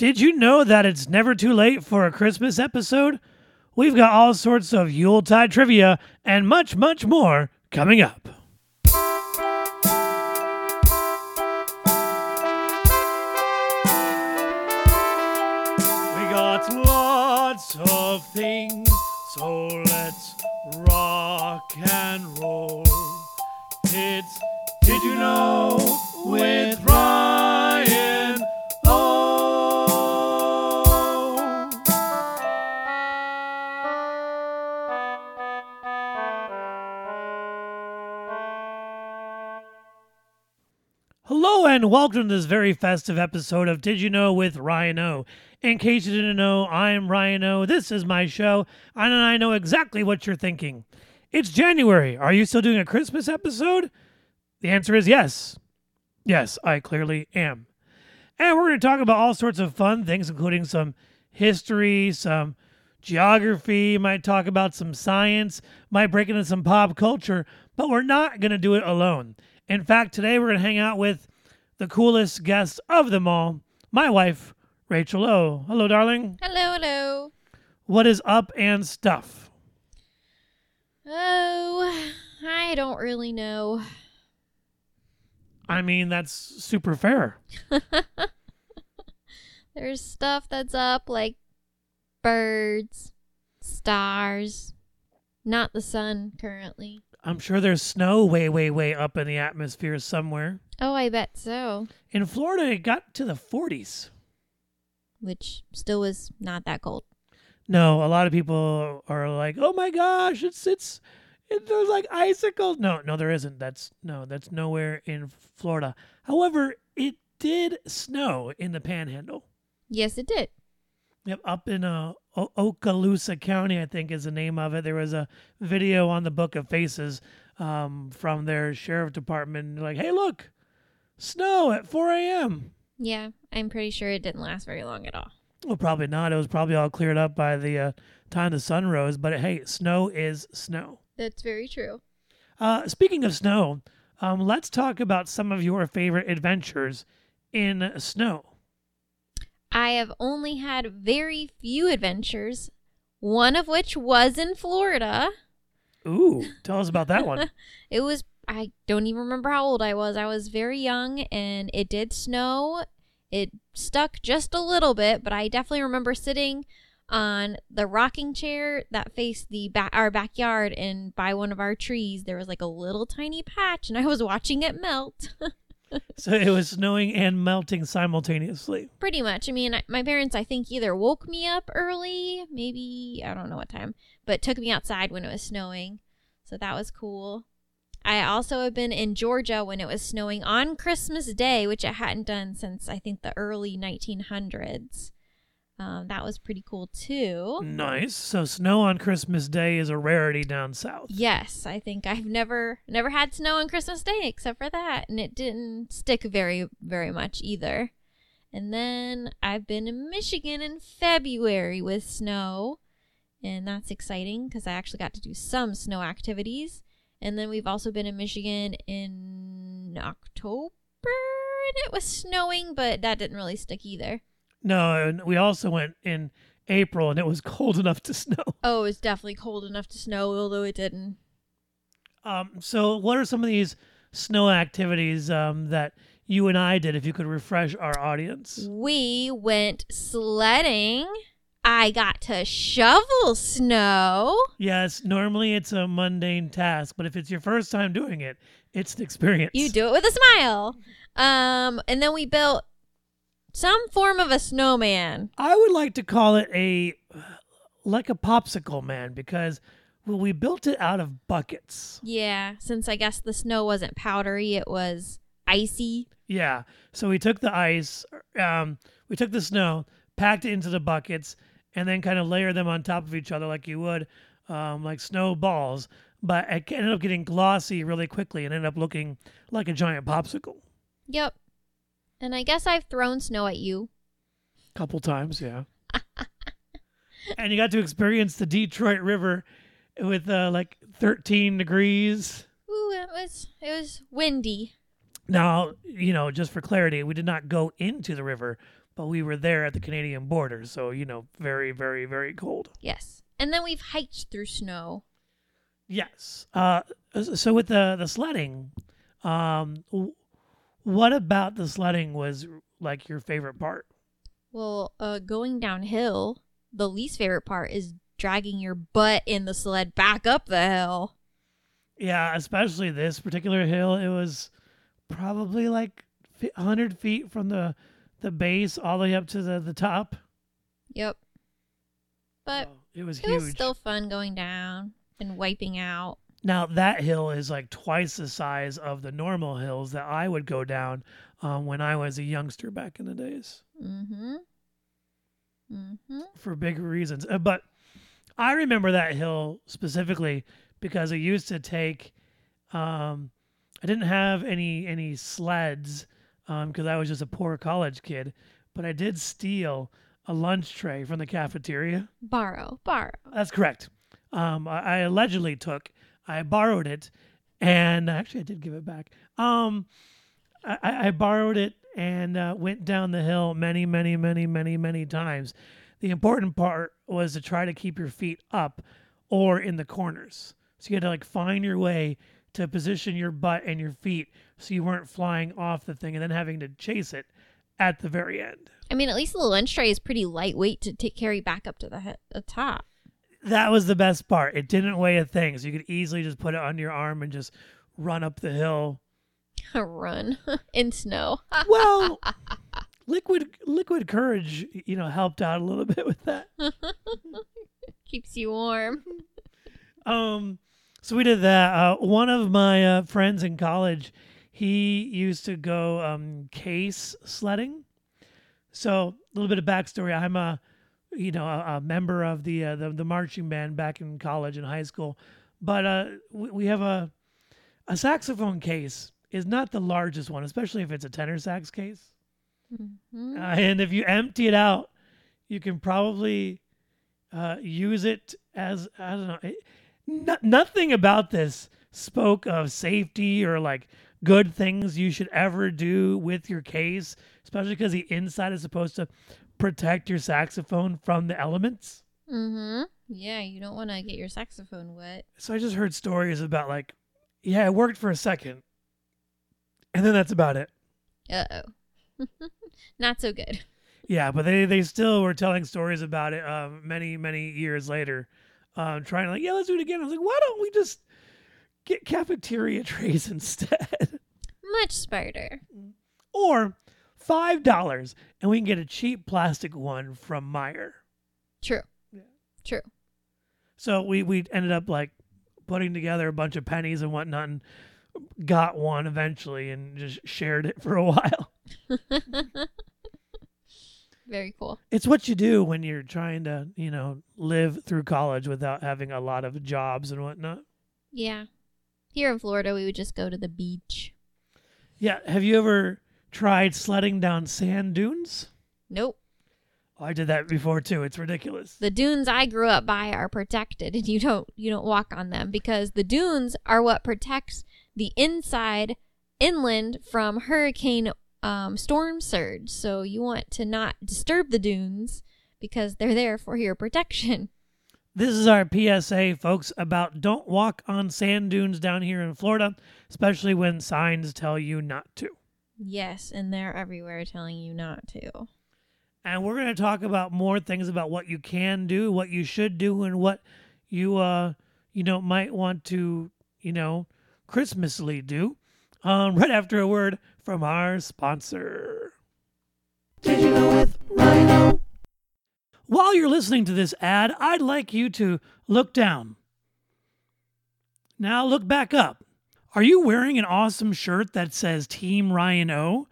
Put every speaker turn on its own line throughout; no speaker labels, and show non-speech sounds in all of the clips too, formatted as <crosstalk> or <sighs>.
Did you know that it's never too late for a Christmas episode? We've got all sorts of Yuletide trivia and much, much more coming up. We got lots of things, so let's rock and roll. It's Did You Know welcome to this very festive episode of Did You Know with Ryan O. In case you didn't know, I'm Ryan O. This is my show, and I know exactly what you're thinking. It's January. Are you still doing a Christmas episode? The answer is yes. Yes, I clearly am. And we're going to talk about all sorts of fun things, including some history, some geography, might talk about some science, might break into some pop culture, but we're not going to do it alone. In fact, today we're going to hang out with the coolest guest of them all, my wife, Rachel O. Hello, darling.
Hello, hello.
What is up and stuff?
Oh, I don't really know.
I mean, that's super fair. <laughs>
There's stuff that's up like birds, stars, not the sun currently.
I'm sure there's snow way, way, way up in the atmosphere somewhere.
Oh, I bet so.
In Florida, it got to the 40s.
Which still was not that cold.
No, a lot of people are like, "Oh my gosh, it's it's it, there's like icicles." No, no, there isn't. That's no, that's nowhere in Florida. However, it did snow in the Panhandle.
Yes, it did.
Yep, up in uh, o- Okaloosa County, I think is the name of it. There was a video on the Book of Faces um, from their sheriff department, like, "Hey, look, snow at 4 a.m."
Yeah, I'm pretty sure it didn't last very long at all.
Well, probably not. It was probably all cleared up by the uh, time the sun rose. But hey, snow is snow.
That's very true.
Uh, speaking of snow, um, let's talk about some of your favorite adventures in snow.
I have only had very few adventures, one of which was in Florida.
Ooh, tell us about that one. <laughs>
It was I don't even remember how old I was. I was very young and it did snow. It stuck just a little bit, but I definitely remember sitting on the rocking chair that faced the ba- our backyard and by one of our trees there was like a little tiny patch and I was watching it melt. <laughs> <laughs>
so it was snowing and melting simultaneously.
Pretty much. I mean, my parents I think either woke me up early, maybe I don't know what time, but took me outside when it was snowing. So that was cool. I also have been in Georgia when it was snowing on Christmas Day, which I hadn't done since I think the early 1900s. Um, that was pretty cool too.
Nice. So snow on Christmas Day is a rarity down south.
Yes, I think I've never never had snow on Christmas Day except for that, and it didn't stick very very much either. And then I've been in Michigan in February with snow, and that's exciting because I actually got to do some snow activities. And then we've also been in Michigan in October, and it was snowing, but that didn't really stick either.
No, and we also went in April and it was <laughs> cold enough to snow.
Oh, it was definitely cold enough to snow, although it didn't.
Um, so what are some of these snow activities um, that you and I did if you could refresh our audience?
We went sledding. I got to shovel snow.
Yes, normally it's a mundane task, but if it's your first time doing it, it's an experience.
You do it with a smile. Um, and then we built some form of a snowman.
I would like to call it a like a popsicle man because well, we built it out of buckets.
Yeah, since I guess the snow wasn't powdery, it was icy.
Yeah. So we took the ice, um, we took the snow, packed it into the buckets, and then kind of layered them on top of each other like you would, um, like snowballs. But it ended up getting glossy really quickly and ended up looking like a giant popsicle.
Yep. And I guess I've thrown snow at you.
couple times, yeah. <laughs> and you got to experience the Detroit River with uh, like 13 degrees.
Ooh, it was it was windy.
Now, you know, just for clarity, we did not go into the river, but we were there at the Canadian border, so you know, very, very, very cold.
Yes. And then we've hiked through snow.
Yes. Uh, so with the the sledding, um, what about the sledding was like your favorite part?
Well, uh, going downhill, the least favorite part is dragging your butt in the sled back up the hill.
Yeah, especially this particular hill. It was probably like fi- 100 feet from the the base all the way up to the, the top.
Yep. But
Oh, it was
it
huge.
was still fun going down and wiping out.
Now that hill is like twice the size of the normal hills that I would go down um, when I was a youngster back in the days
Mm-hmm. Mm-hmm.
for big reasons. Uh, but I remember that hill specifically because I used to take. Um, I didn't have any any sleds because I was just a poor college kid, but I did steal a lunch tray from the cafeteria.
Borrow, borrow.
That's correct. Um, I, I allegedly took. I borrowed it, and actually I did give it back. Um, I, I borrowed it and uh, went down the hill many, many, many, many, many times. The important part was to try to keep your feet up or in the corners. So you had to like find your way to position your butt and your feet so you weren't flying off the thing and then having to chase it at the very end.
I mean, at least the lunch tray is pretty lightweight to take carry back up to the, he- the top.
That was the best part. It didn't weigh a thing, so you could easily just put it under your arm and just run up the hill. <laughs>
Run <laughs> in snow. <laughs>
Well, liquid liquid courage, you know, helped out a little bit with that.
Keeps you warm.
Um, so we did that. Uh, one of my uh, friends in college, he used to go um, case sledding. So a little bit of backstory. I'm a, you know, a, a member of the, uh, the the marching band back in college and high school, but uh, we, we have a a saxophone case is not the largest one, especially if it's a tenor sax case.
Mhm.
Uh, and if you empty it out, you can probably uh, use it as I don't know. It, no, nothing about this spoke of safety or like good things you should ever do with your case, especially because the inside is supposed to protect your saxophone from the elements.
Mm-hmm. Yeah, you don't want to get your saxophone wet.
So I just heard stories about like, yeah, it worked for a second, and then that's about it.
Uh oh. <laughs> Not so good.
Yeah, but they they still were telling stories about it um, many many years later, um, trying to like, yeah, let's do it again. I was like, why don't we just get cafeteria <laughs> trays instead,
Much smarter.
or five dollars and we can get a cheap plastic one from Meijer.
True.
Yeah.
True.
So we we ended up like putting together a bunch of pennies and whatnot, and got one eventually, and just shared it for a while. <laughs>
Very cool.
It's what you do when you're trying to, you know, live through college without having a lot of jobs and whatnot.
Yeah. Here in Florida, we would just go to the beach.
Yeah. Have you ever tried sledding down sand dunes?
Nope.
Oh, I did that before too. It's ridiculous.
The dunes I grew up by are protected, and you don't you don't walk on them because the dunes are what protects the inside inland from hurricane um, storm surge. So you want to not disturb the dunes because they're there for your protection.
This is our PSA, folks, about don't walk on sand dunes down here in Florida, especially when signs tell you not to.
Yes, and they're everywhere telling you not to.
And we're going to talk about more things about what you can do, what you should do, and what you, uh, you know, might want to, you know, Christmasly do. Um, <laughs> right after a word from our sponsor. Did you know with Ryan O? While you're listening to this ad, I'd like you to look down. Now look back up. Are you wearing an awesome shirt that says Team Ryan O?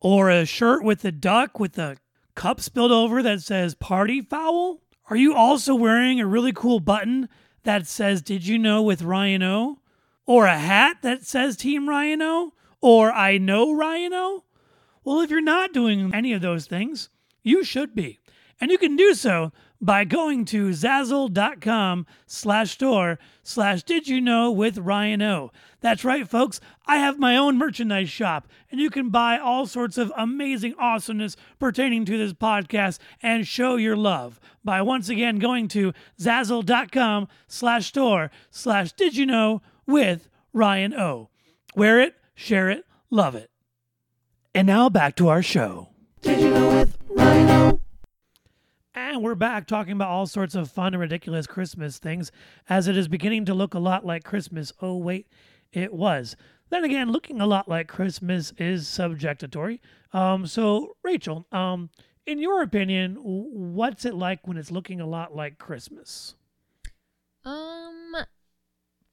Or a shirt with a duck with a cup spilled over that says Party Foul? Are you also wearing a really cool button that says Did you know with Ryan O? Or a hat that says Team Ryan O? Or I know Ryan O? Well, if you're not doing any of those things, you should be. And you can do so by going to zazzle.com slash store slash did you know with Ryan O. That's right, folks. I have my own merchandise shop, and you can buy all sorts of amazing awesomeness pertaining to this podcast and show your love by once again going to zazzle.com slash store slash did you know with Ryan O. Wear it, share it, love it. And now back to our show. And we're back talking about all sorts of fun and ridiculous Christmas things as it is beginning to look a lot like Christmas. Oh, wait, it was. Then again, looking a lot like Christmas is subjectatory. Um, so, Rachel, um, in your opinion, what's it like when it's looking a lot like Christmas?
Um,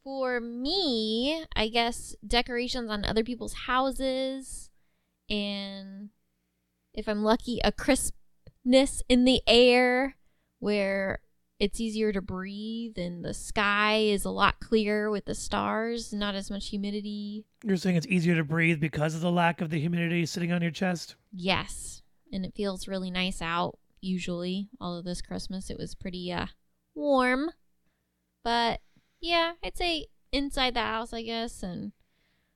for me, I guess decorations on other people's houses, and if I'm lucky, a crispness in the air where it's easier to breathe and the sky is a lot clearer with the stars, not as much humidity.
You're saying it's easier to breathe because of the lack of the humidity sitting on your chest?
Yes, and it feels really nice out usually. Although this Christmas it was pretty uh warm. But yeah, I'd say inside the house, I guess, and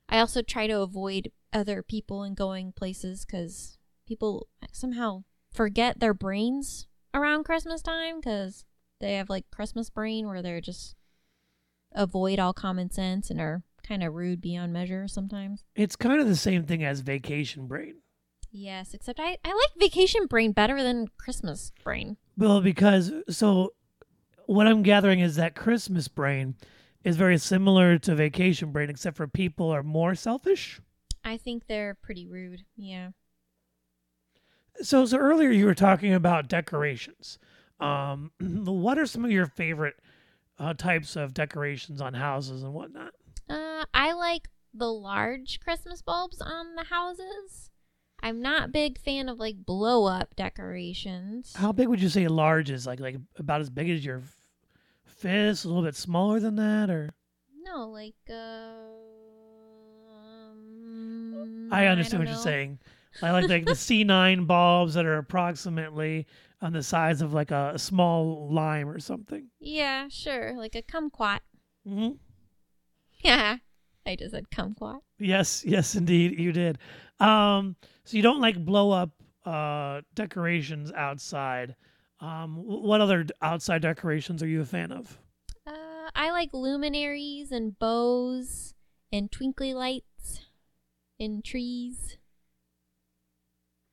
I also try to avoid other people and going places cuz people somehow forget their brains around Christmas time cuz they have like Christmas brain where they're just avoid all common sense and are kind of rude beyond measure sometimes.
It's kind of the same thing as vacation brain.
Yes, except I, I like vacation brain better than Christmas brain.
Well, because so what I'm gathering is that Christmas brain is very similar to vacation brain, except for people are more selfish.
I think they're pretty rude. Yeah.
So, so earlier you were talking about decorations. Um, <clears throat> what are some of your favorite uh, types of decorations on houses and whatnot?
Uh, I like the large Christmas bulbs on the houses. I'm not a big fan of like blow up decorations.
How big would you say large is? Like, like about as big as your f- fist, a little bit smaller than that, or?
No, like uh. um,
I understand
don't
what you're saying. I like like the C9 bulbs that are approximately on the size of like a small lime or something.
Yeah, sure, like a kumquat.
Mm-hmm.
Yeah, I just said kumquat.
Yes, yes, indeed, you did. Um, so you don't like blow up uh, decorations outside. Um, what other outside decorations are you a fan of?
Uh, I like luminaries and bows and twinkly lights and trees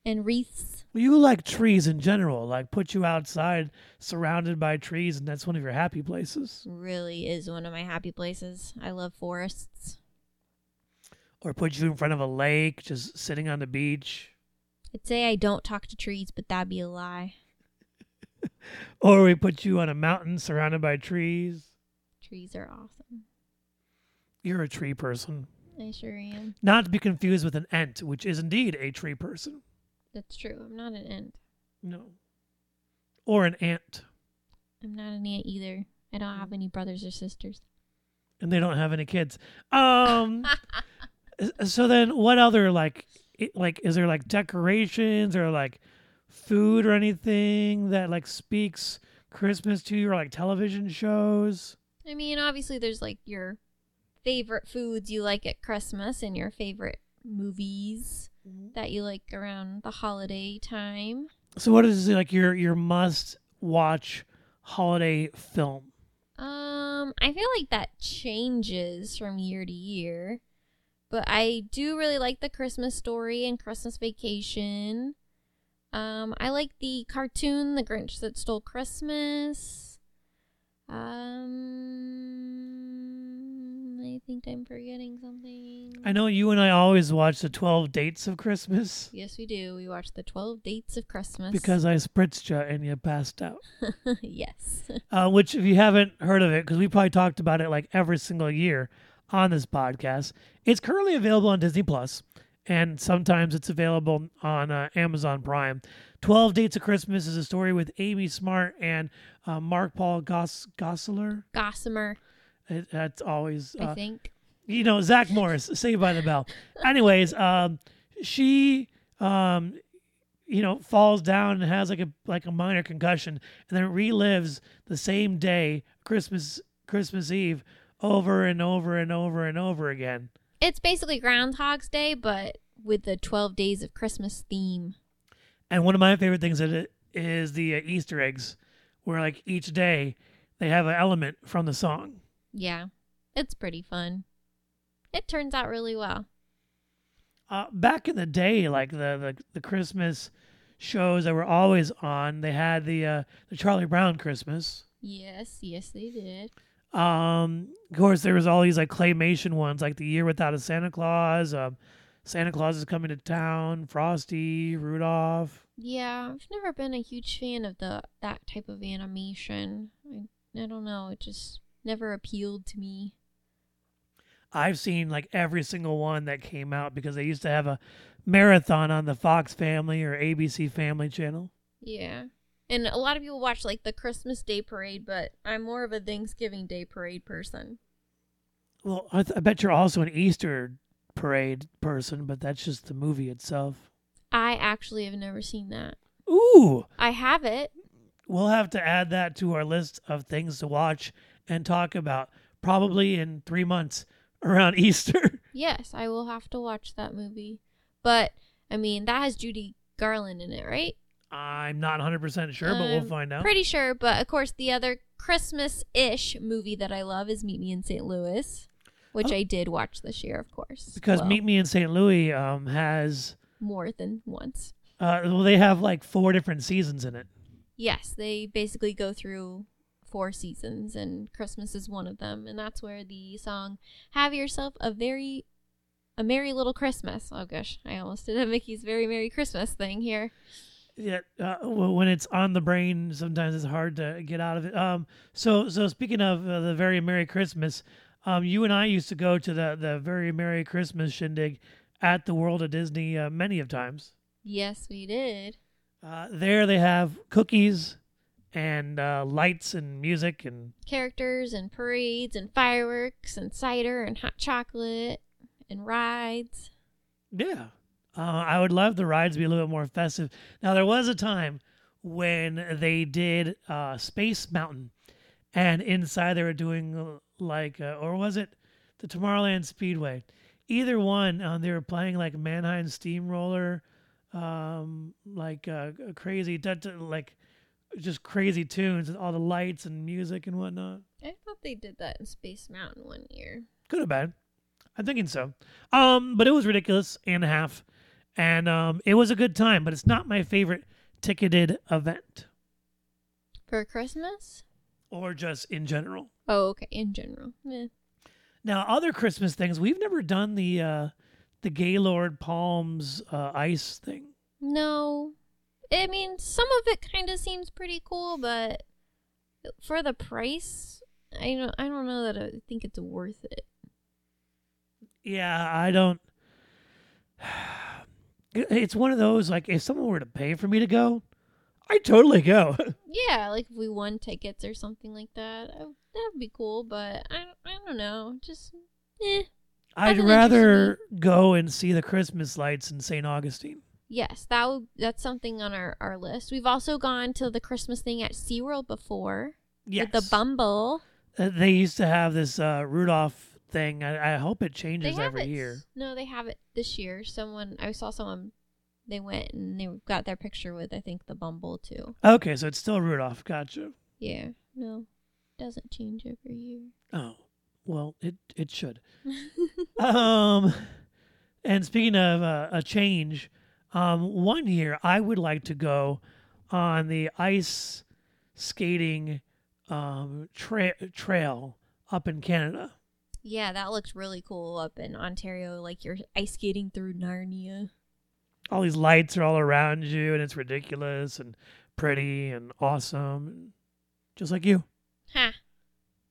and wreaths.
You like trees in general. Like put you outside, surrounded by trees, and that's one of your happy places.
Really is one of my happy places. I love forests.
Or put you in front of a lake, just sitting on the beach.
I'd say I don't talk to trees, but that'd be a lie. <laughs>
Or we put you on a mountain surrounded by trees.
Trees are awesome.
You're a tree person.
I sure am.
Not to be confused with an ant, which is indeed a tree person.
That's true. I'm not an ant.
No. Or an ant.
I'm not an ant either. I don't have any brothers or sisters.
And they don't have any kids. Um <laughs> so then what other like it, like is there like decorations or like food or anything that like speaks Christmas to you or like television shows?
I mean, obviously, there's like your favorite foods you like at Christmas and your favorite movies that you like around the holiday time.
So what is like your your must watch holiday film?
Um, I feel like that changes from year to year, but I do really like the Christmas story and Christmas vacation. Um, I like the cartoon The Grinch That Stole Christmas. Um, I think I'm forgetting something.
I know you and I always watch the 12 dates of Christmas
Yes, we do. We watch the 12 dates of Christmas.
because I spritzed you and you passed out. <laughs>
yes. <laughs>
uh, which if you haven't heard of it, because we probably talked about it like every single year on this podcast, it's currently available on Disney Plus, and sometimes it's available on uh, Amazon Prime. Twelve Dates of Christmas is a story with Amy Smart and uh, Mark Paul Goss- Gosselaar.
Gossamer,
It, that's always
I
uh,
think.
you know Zach Morris, Saved by the Bell. Anyways, um, she um, you know, falls down and has like a like a minor concussion, and then relives the same day, Christmas Christmas Eve, over and over and over and over again.
It's basically Groundhog's Day, but with the 12 days of Christmas theme.
And one of my favorite things that it is the uh, Easter eggs, where like each day they have an element from the song.
Yeah, it's pretty fun. It turns out really well.
Uh, back in the day, like the, the the Christmas shows that were always on, they had the uh, the Charlie Brown Christmas.
Yes, yes, they did.
Um, of course, there was all these like claymation ones, like the Year Without a Santa Claus. Um, Santa Claus is coming to town. Frosty, Rudolph.
Yeah, I've never been a huge fan of the that type of animation. I I don't know, it just never appealed to me.
I've seen like every single one that came out because they used to have a marathon on the Fox Family or ABC Family channel.
Yeah. And a lot of people watch like the Christmas Day parade, but I'm more of a Thanksgiving Day parade person.
Well, I, th- I bet you're also an Easter parade person, but that's just the movie itself.
I actually have never seen that.
Ooh,
I have it.
we'll have to add that to our list of things to watch and talk about probably in three months around <laughs> Easter.
Yes, I will have to watch that movie. But I mean, that has Judy Garland in it, right?
I'm not 100% sure, but we'll find out.
Pretty sure, but of course, the other Christmas-ish movie that I love is Meet Me in St. Louis, which
Oh.
I did watch this year, of course.
because
Well,
Meet Me in St. Louis um, has,
more than once.
uh, well, they have like four different seasons in it.
Yes, they basically go through four seasons, and Christmas is one of them, and that's where the song "Have Yourself a Very a Merry Little Christmas." Oh gosh, I almost did a Mickey's Very Merry Christmas thing here.
Yeah, uh, w- when it's on the brain, sometimes it's hard to get out of it. Um, so so speaking of uh, the very Merry Christmas, um, you and I used to go to the the very Merry Christmas shindig at the World of Disney uh, many of times.
Yes, we did.
Uh, there they have cookies and uh, lights and music and
Characters and parades and fireworks and cider and hot chocolate and rides.
yeah. Uh, I would love the rides to be a little bit more festive. Now there was a time when they did uh, Space Mountain, and inside they were doing uh, like, uh, or was it the Tomorrowland Speedway? Either one, um, they were playing like Mannheim Steamroller, um, like uh, crazy, like just crazy tunes and all the lights and music and whatnot.
I thought they did that in Space Mountain one year.
Could have been. I'm thinking so. Um, but it was ridiculous and a half, and um, it was a good time. But it's not my favorite ticketed event,
For Christmas?
or just in general.
Oh, okay. In general. Eh.
Now, other Christmas things we've never done the uh, the Gaylord Palms uh, ice thing.
No. I mean, some of it kind of seems pretty cool, but for the price, I don't I don't know that I think it's worth it.
Yeah, I don't. <sighs> It's one of those like if someone were to pay for me to go, I'd totally go. <laughs>
Yeah, like if we won tickets or something like that, I, that would be cool, but I I don't know. Just eh.
I'd rather go and see the Christmas lights in St. Augustine.
Yes, that would that's something on our, our list. We've also gone to the Christmas thing at SeaWorld before.
Yes.
With the Bumble.
Uh, they used to have this uh, Rudolph thing. I, I hope it changes every
it.
year.
No, they have it this year. Someone I saw someone they went and they got their picture with I think the Bumble too.
Okay, so it's still Rudolph. Gotcha.
Yeah. No. Doesn't change every year.
Oh, well, it it should. <laughs> um, and speaking of uh, a change, um, one year I would like to go on the ice skating um tra- trail up in Canada.
Yeah, that looks really cool up in Ontario, like you're ice skating through Narnia.
All these lights are all around you, and it's ridiculous and pretty and awesome, just like you.
Ha.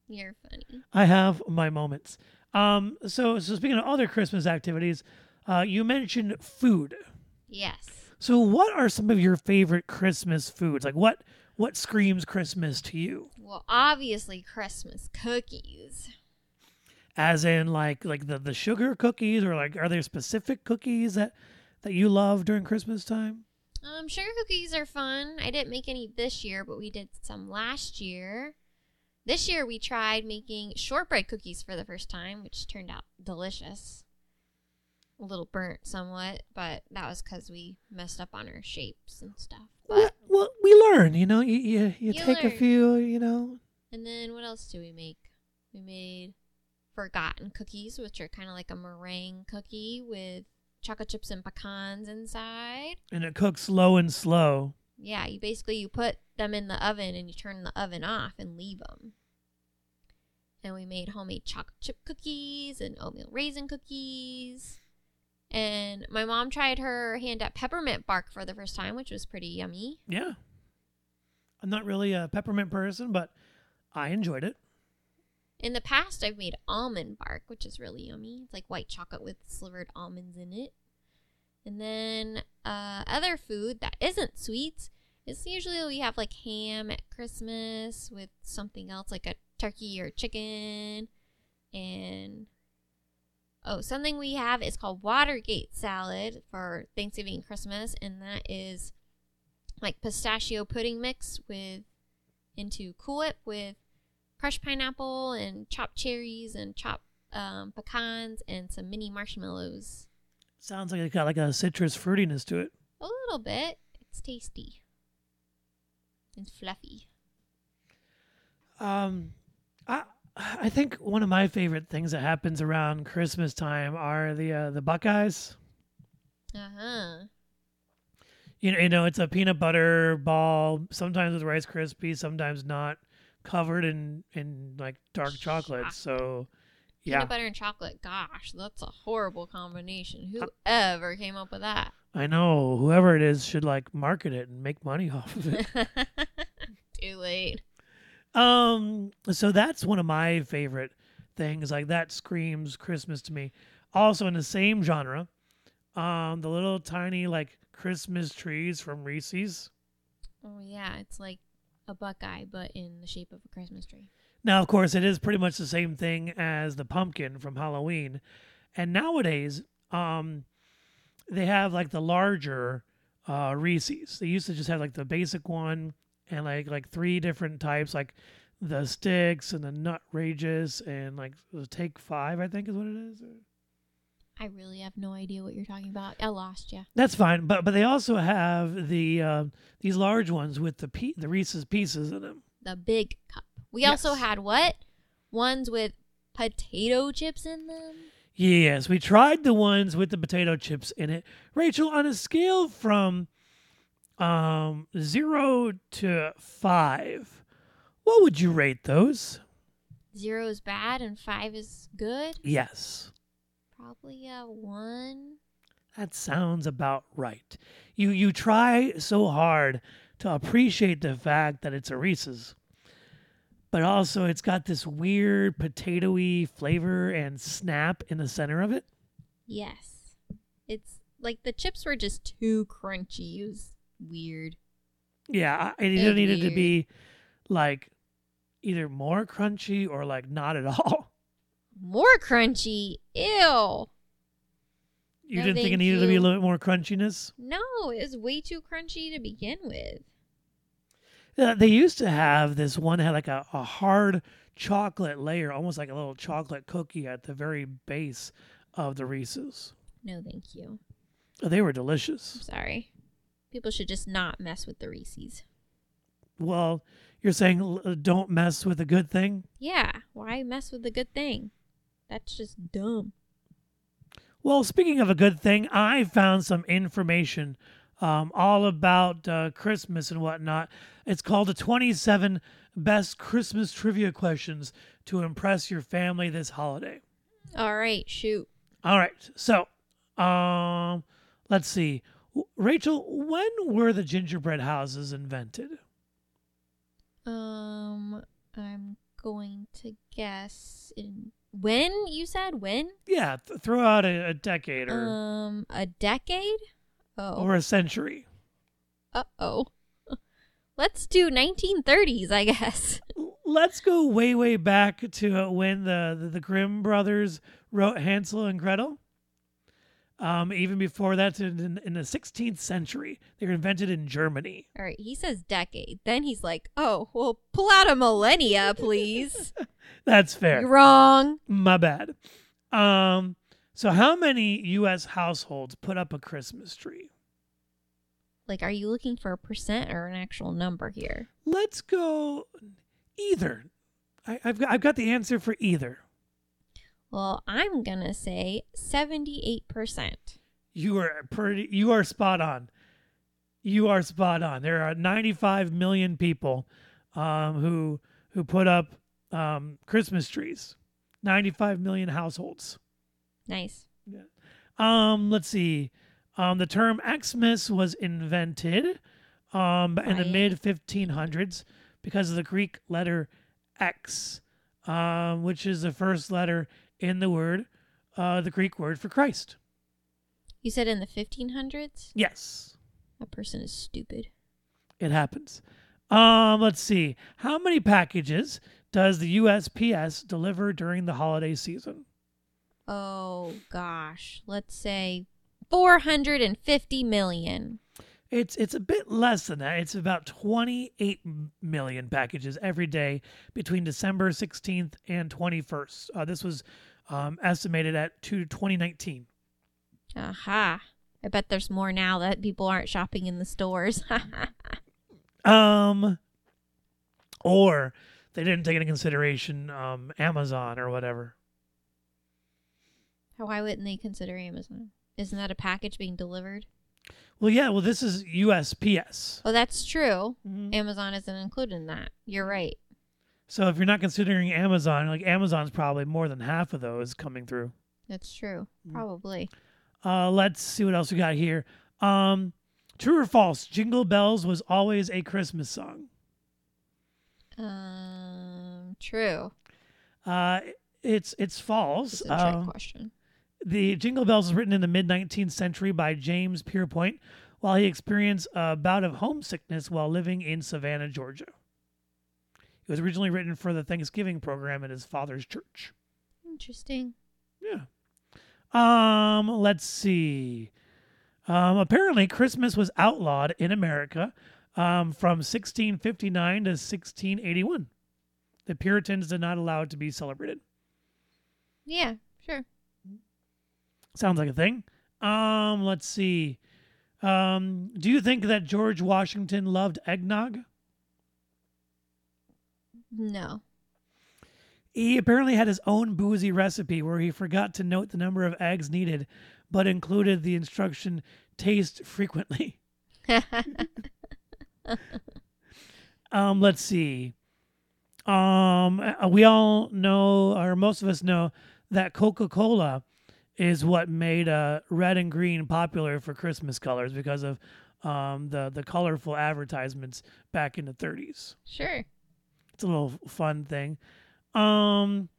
You're funny.
I have my moments. Um, so so speaking of other Christmas activities, uh, you mentioned food.
Yes.
So what are some of your favorite Christmas foods? Like what what screams Christmas to you?
Well, obviously Christmas cookies.
As in like like the, the sugar cookies or like are there specific cookies that that you love during Christmas time?
Um, sugar cookies are fun. I didn't make any this year, but we did some last year. This year we tried making shortbread cookies for the first time, which turned out delicious. A little burnt somewhat, but that was because we messed up on our shapes and stuff. But
well, we learn, you know. You you, you
You
take a few, you know.
and then what else do we make? We made forgotten cookies, which are kind of like a meringue cookie with chocolate chips and pecans inside.
And it cooks slow and slow.
Yeah, you basically you put them in the oven and you turn the oven off and leave them. And we made homemade chocolate chip cookies and oatmeal raisin cookies. And my mom tried her hand at peppermint bark for the first time, which was pretty yummy.
Yeah. I'm not really a peppermint person, but I enjoyed it.
In the past, I've made almond bark, which is really yummy. It's like white chocolate with slivered almonds in it. And then uh, other food that isn't sweets is usually we have like ham at Christmas with something else like a turkey or chicken. And oh, something we have is called Watergate salad for Thanksgiving and Christmas, and that is like pistachio pudding mix with into Cool Whip with crushed pineapple and chopped cherries and chopped um, pecans and some mini marshmallows.
Sounds like it got like a citrus fruitiness to it.
A little bit. It's tasty. It's fluffy.
Um, I I think one of my favorite things that happens around Christmas time are the uh, the Buckeyes.
Uh huh.
You know, you know, it's a peanut butter ball, sometimes with Rice Krispies, sometimes not, covered in in like dark chocolate. So, yeah,
Peanut butter and chocolate. Gosh, that's a horrible combination. Whoever came up with that?
I know whoever it is should like market it and make money <laughs> off of it. <laughs>
Too late.
Um, so that's one of my favorite things. Like that screams Christmas to me. Also in the same genre, um, the little tiny like Christmas trees from Reese's.
Oh yeah, it's like a Buckeye, but in the shape of a Christmas tree.
Now, of course, it is pretty much the same thing as the pumpkin from Halloween. And nowadays, um, they have like the larger uh, Reese's. They used to just have like the basic one and like like three different types, like the sticks and the nut rages and like the take five, I think is what it is.
I really have no idea what you're talking about. I lost you.
That's fine, but but they also have the uh, these large ones with the pe- the Reese's pieces in them.
The big cup. We also had what? Ones with potato chips in them.
Yes, we tried the ones with the potato chips in it. Rachel, on a scale from um zero to five, what would you rate those?
Zero is bad and five is good.
Yes,
Probably a one.
that sounds about right. You you try so hard to appreciate the fact that it's a Reese's, but also it's got this weird potatoy flavor and snap in the center of it.
Yes. It's like the chips were just too crunchy. It was weird.
Yeah, I- it either needed to be like either more crunchy or like not at <laughs> all.
More crunchy. Ew.
You
No,
didn't think it needed to be a little bit more crunchiness?
No, it was way too crunchy to begin with.
Uh, they used to have this one that had like a, a hard chocolate layer, almost like a little chocolate cookie at the very base of the Reese's.
No, thank you.
Oh, They were
I'm
delicious.
sorry. People should just not mess with the Reese's.
Well, you're saying don't mess with a good thing?
Yeah, why mess with a good thing? That's just dumb.
Well, speaking of a good thing, I found some information um, all about uh, Christmas and whatnot. It's called the 27 Best Christmas Trivia Questions to Impress Your Family This Holiday.
All right, shoot.
All right. So, um, let's see. Rachel, when were the gingerbread houses invented?
Um, I'm going to guess in when you said when?
Yeah, th- throw out a, a decade or,
Um, a decade? Oh,
or a century.
uh oh. <laughs> Let's do 1930s, I guess. <laughs>
Let's go way, way back to uh, when the, the, the Grimm brothers wrote Hansel and Gretel. Um, even before that, in, in the 16th century, they were invented in Germany.
All right, he says decade. Then he's like, "Oh, well, pull out a millennia, please." <laughs>
That's fair.
You're wrong.
My bad. Um, so how many U.S. households put up a Christmas tree?
Like, are you looking for a percent or an actual number here?
Let's go either. I, I've got, I've got the answer for either.
Well, I'm gonna say seventy-eight percent.
You are pretty. You are spot on. You are spot on. There are 95 million people um, who who put up um, Christmas trees. 95 million households.
Nice.
Um, let's see. Um, the term Xmas was invented um, in the mid 1500s because of the Greek letter X, um, which is the first letter in the word, uh, the Greek word for Christ.
You said in the 1500s?
Yes,
That person is stupid.
it happens. Um, let's see. How many packages does the USPS deliver during the holiday season?
Oh gosh, let's say 450 million.
It's it's a bit less than that. It's about 28 million packages every day between December 16th and 21st. Uh, this was um, estimated at to 2019.
Aha. I bet there's more now that people aren't shopping in the stores. <laughs>
Um, or they didn't take into consideration um, Amazon or whatever.
Why wouldn't they consider Amazon? Isn't that a package being delivered?
Well, yeah. Well, this is USPS.
Well, that's true.
Mhm.
Amazon isn't included in that. You're right.
So if you're not considering Amazon, like Amazon's probably more than half of those coming through.
That's true.
Mm.
Probably.
Uh, let's see what else we got here. Um, true or false? Jingle Bells was always a Christmas song.
Um, true.
Uh, it's it's false.
Is a trick
Um,
question.
The Jingle Bells was written in the mid 19th century by James Pierpoint while he experienced a bout of homesickness while living in Savannah, Georgia. It was originally written for the Thanksgiving program at his father's church.
Interesting.
Yeah. Um, let's see. Um, apparently Christmas was outlawed in America um, from 1659 to 1681. The Puritans did not allow it to be celebrated.
Yeah, sure.
Sounds like a thing. Um, let's see. Um, do you think that George Washington loved eggnog?
No.
He apparently had his own boozy recipe where he forgot to note the number of eggs needed, but included the instruction taste frequently. <laughs> Um, let's see. Um, uh, we all know, or most of us know, that Coca Cola is what made uh, red and green popular for Christmas colors because of um, the the colorful advertisements back in the 30s.
sure.
It's a little fun thing. Um,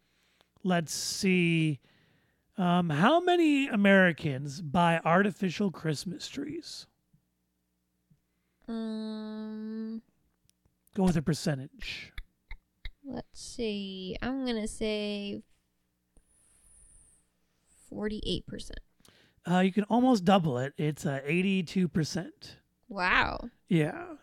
let's see. Um, how many Americans buy artificial Christmas trees?
Um,
Go with a percentage.
let's see. I'm gonna say forty-eight percent.
Uh, you can almost double it. It's uh, 82%.
Wow.
Yeah.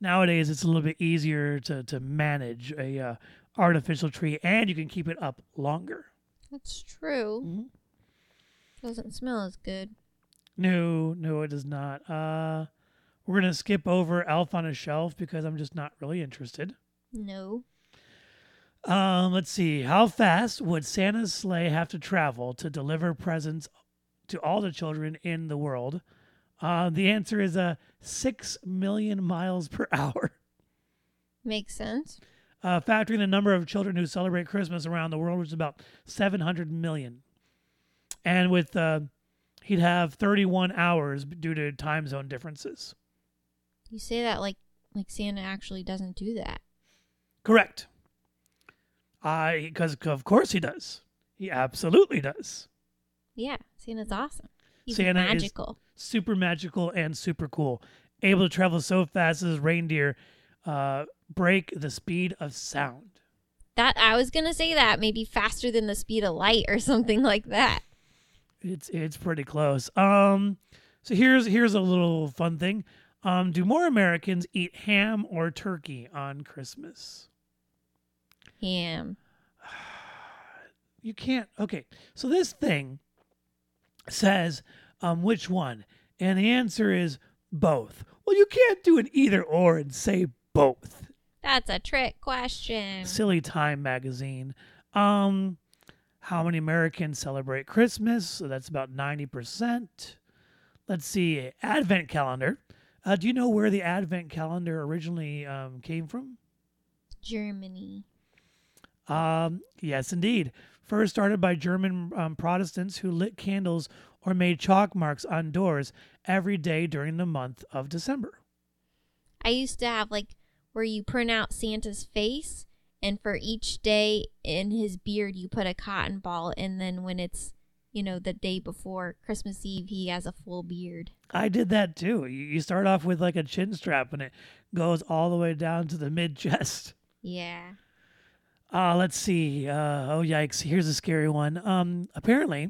Nowadays, it's a little bit easier to, to manage a uh, artificial tree, and you can keep it up longer.
That's true.
Mhm.
Doesn't smell as good.
No, no, it does not. Uh, we're gonna skip over Elf on a Shelf because I'm just not really interested.
No.
Um, let's see. How fast would Santa's sleigh have to travel to deliver presents to all the children in the world? Uh, the answer is uh, six million miles per <laughs> hour.
Makes sense.
Uh, factoring the number of children who celebrate Christmas around the world, which is about 700 million. And with, uh, he'd have 31 hours due to time zone differences.
You say that like like Santa actually doesn't do that.
Correct. I, because of course he does. He absolutely does.
Yeah, Santa's awesome. He's
Santa is-
magical.
super magical and super cool. Able to travel so fast as reindeer uh, break the speed of sound.
That I was gonna say that maybe faster than the speed of light or something like that.
It's it's pretty close. Um, so here's here's a little fun thing. Um, do more Americans eat ham or turkey on Christmas?
Ham. <sighs>
You can't. Okay, so this thing says um which one, and the answer is both. Well, you can't do an either or and say both.
That's a trick question.
Silly Time magazine. Um, how many Americans celebrate Christmas? So that's about ninety percent. Let's see, Advent calendar. Uh, do you know where the Advent calendar originally um, came from?
Germany.
Um, yes, indeed. First started by German um, Protestants who lit candles or made chalk marks on doors every day during the month of December.
I used to have like where you print out Santa's face, and for each day in his beard, you put a cotton ball, and then when it's you know the day before Christmas Eve, he has a full beard.
I did that too. You, you start off with like a chin strap and it goes all the way down to the mid chest.
Yeah.
Uh, let's see. Uh, oh, yikes. Here's a scary one. Um, apparently,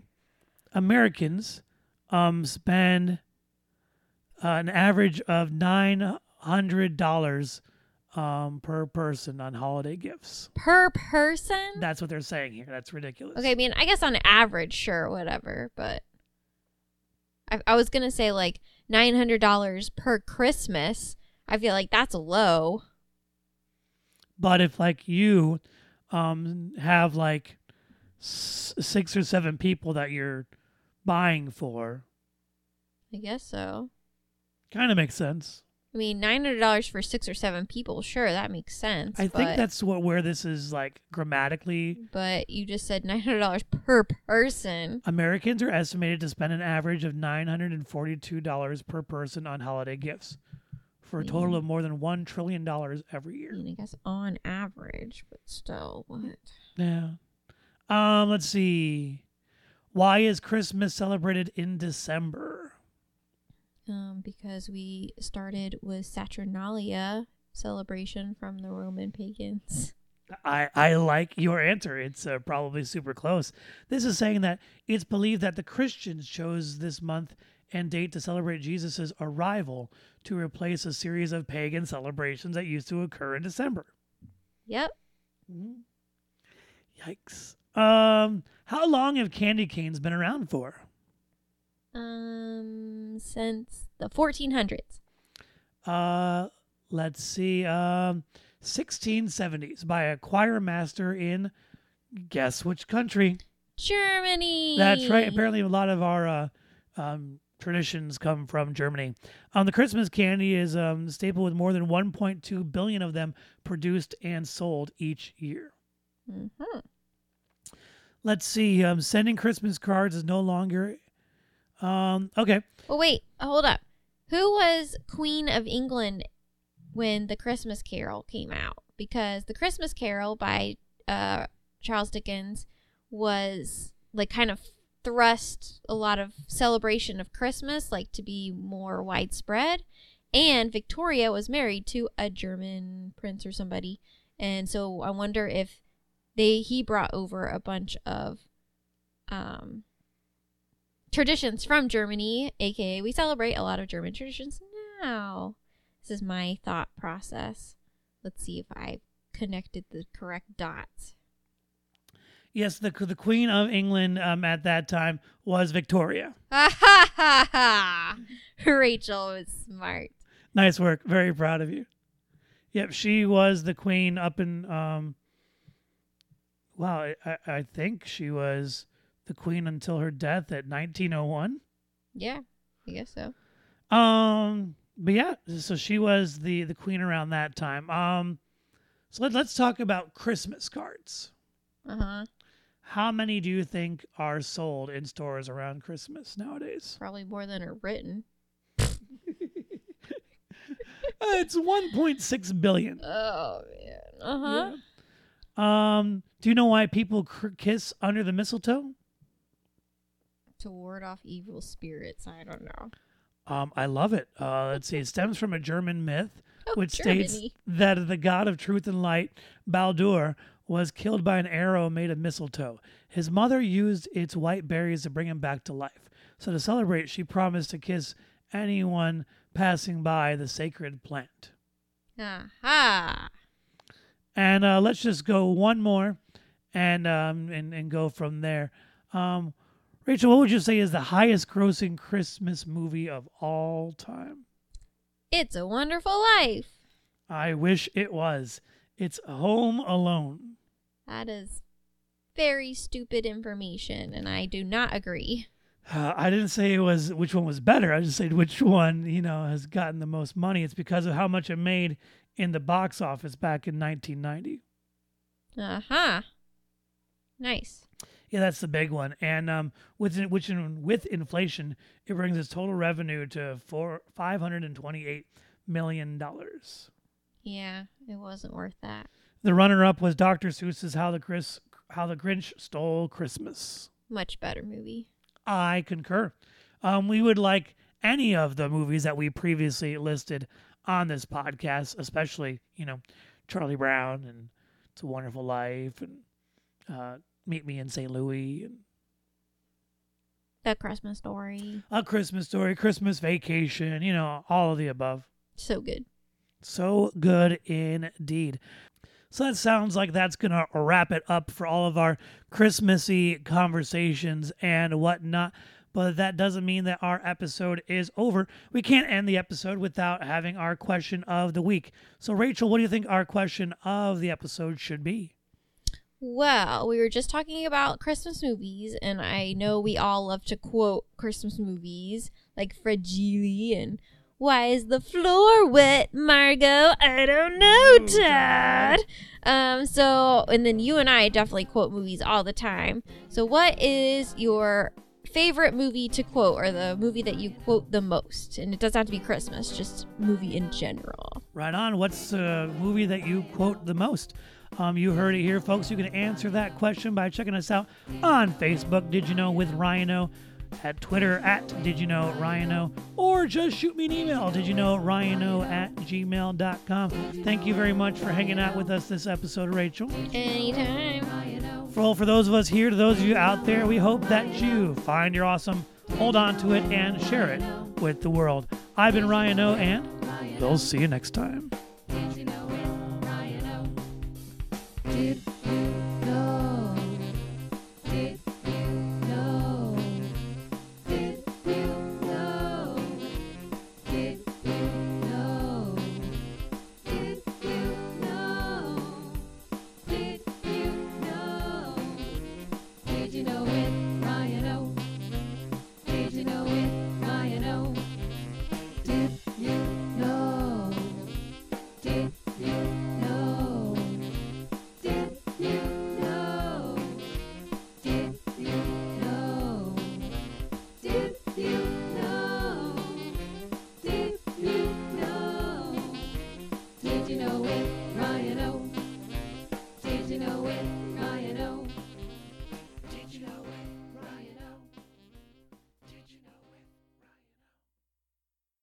Americans um, spend uh, an average of $900 um, per person on holiday gifts.
Per person?
That's what they're saying here. That's ridiculous.
Okay, I mean, I guess on average, sure, whatever, but I, I was gonna say like nine hundred dollars per Christmas. I feel like that's low.
But if like you um, have like s- six or seven people that you're buying for,
I guess so.
kind of makes sense.
I mean, nine hundred dollars for six or seven people, sure, that makes sense.
I
but,
think that's what where this is like grammatically.
But you just said nine hundred dollars per person.
Americans are estimated to spend an average of nine hundred and forty-two dollars per person on holiday gifts, for a total of more than one trillion dollars every year.
I mean, I guess on average, but still, what?
Yeah. Um. Let's see. Why is Christmas celebrated in December?
Um, because we started with Saturnalia celebration from the Roman pagans.
I, I like your answer. It's uh, probably super close. This is saying that it's believed that the Christians chose this month and date to celebrate Jesus' arrival to replace a series of pagan celebrations that used to occur in December.
Yep.
Yikes. Um, how long have candy canes been around for?
Um, since the 1400s.
Uh, let's see. Um, 1670s by a choir master in guess which country?
Germany.
That's right. Apparently, a lot of our uh, um, traditions come from Germany. Um, the Christmas candy is um, a staple with more than 1.2 billion of them produced and sold each year.
hmm
Let's see. Um, sending Christmas cards is no longer. Um, okay.
Well, wait, hold up. Who was Queen of England when the Christmas Carol came out? Because the Christmas Carol by uh, Charles Dickens was like kind of thrust a lot of celebration of Christmas, like to be more widespread. And Victoria was married to a German prince or somebody, and so I wonder if they he brought over a bunch of um traditions from Germany, aka we celebrate a lot of German traditions now. This is my thought process. Let's see if I connected the correct dots.
Yes, the the Queen of England um, at that time was Victoria. <laughs>
Rachel was smart.
Nice work. Very proud of you. Yep, she was the queen up in. Um, wow, I, I, I think she was the queen until her death at 1901.
Yeah, I guess so.
Um, but yeah, so she was the the queen around that time. Um, so let, let's talk about Christmas cards.
Uh huh.
How many do you think are sold in stores around Christmas nowadays?
Probably more than are written.
Uh, it's 1.6 billion.
Oh man. Uh huh.
Yeah. Um, do you know why people cr- kiss under the mistletoe?
To ward off evil spirits. I don't know.
Um, I love it. Uh, let's see. It stems from a German myth,
Oh,
which states that the god of truth and light, Baldur, was killed by an arrow made of mistletoe. His mother used its white berries to bring him back to life. So to celebrate, she promised to kiss anyone passing by the sacred plant.
Aha.
And uh, let's just go one more, and um, and and go from there. Um, Rachel, what would you say is the highest grossing Christmas movie of all time?
It's a Wonderful Life.
I wish it was. It's Home Alone.
That is very stupid information, and I do not agree.
Uh, I didn't say it was which one was better. I just said which one, you know, has gotten the most money. It's because of how much it made in the box office back in 1990.
Uh huh. Nice.
Yeah, that's the big one. And um, with which in, with inflation, it brings its total revenue to four five hundred and twenty eight million dollars.
Yeah, it wasn't worth that.
The runner-up was Dr. Seuss's "How the Chris How the Grinch Stole Christmas."
Much better movie.
I concur. Um, we would like any of the movies that we previously listed on this podcast, especially you know Charlie Brown and It's a Wonderful Life and uh, Meet Me in St. Louis and
The Christmas Story.
A Christmas Story, Christmas Vacation, you know, all of the above.
So good.
So good indeed. So that sounds like that's going to wrap it up for all of our Christmassy conversations and whatnot. But that doesn't mean that our episode is over. We can't end the episode without having our question of the week. So, Rachel, what do you think our question of the episode should be?
Well, we were just talking about Christmas movies, and I know we all love to quote Christmas movies like Fragile and Why is the floor wet, Margot? I don't know,
Oh,
Dad. Um, so, and then you and I definitely quote movies all the time. So, what is your favorite movie to quote, or the movie that you quote the most? And it doesn't have to be Christmas, just movie in general.
Right on. What's the movie that you quote the most? Um, you heard it here, folks. You can answer that question by checking us out on Facebook, Did You Know with Ryano, at Twitter at Did You Know Ryano, or just shoot me an email, Did You Know Ryano at gmail.com. Thank you very much for hanging out with us this episode, Rachel.
Anytime.
For all for those of us here, to those of you out there, we hope that you find your awesome, hold on to it, and share it with the world. I've been Ryan O, and we'll see you next time.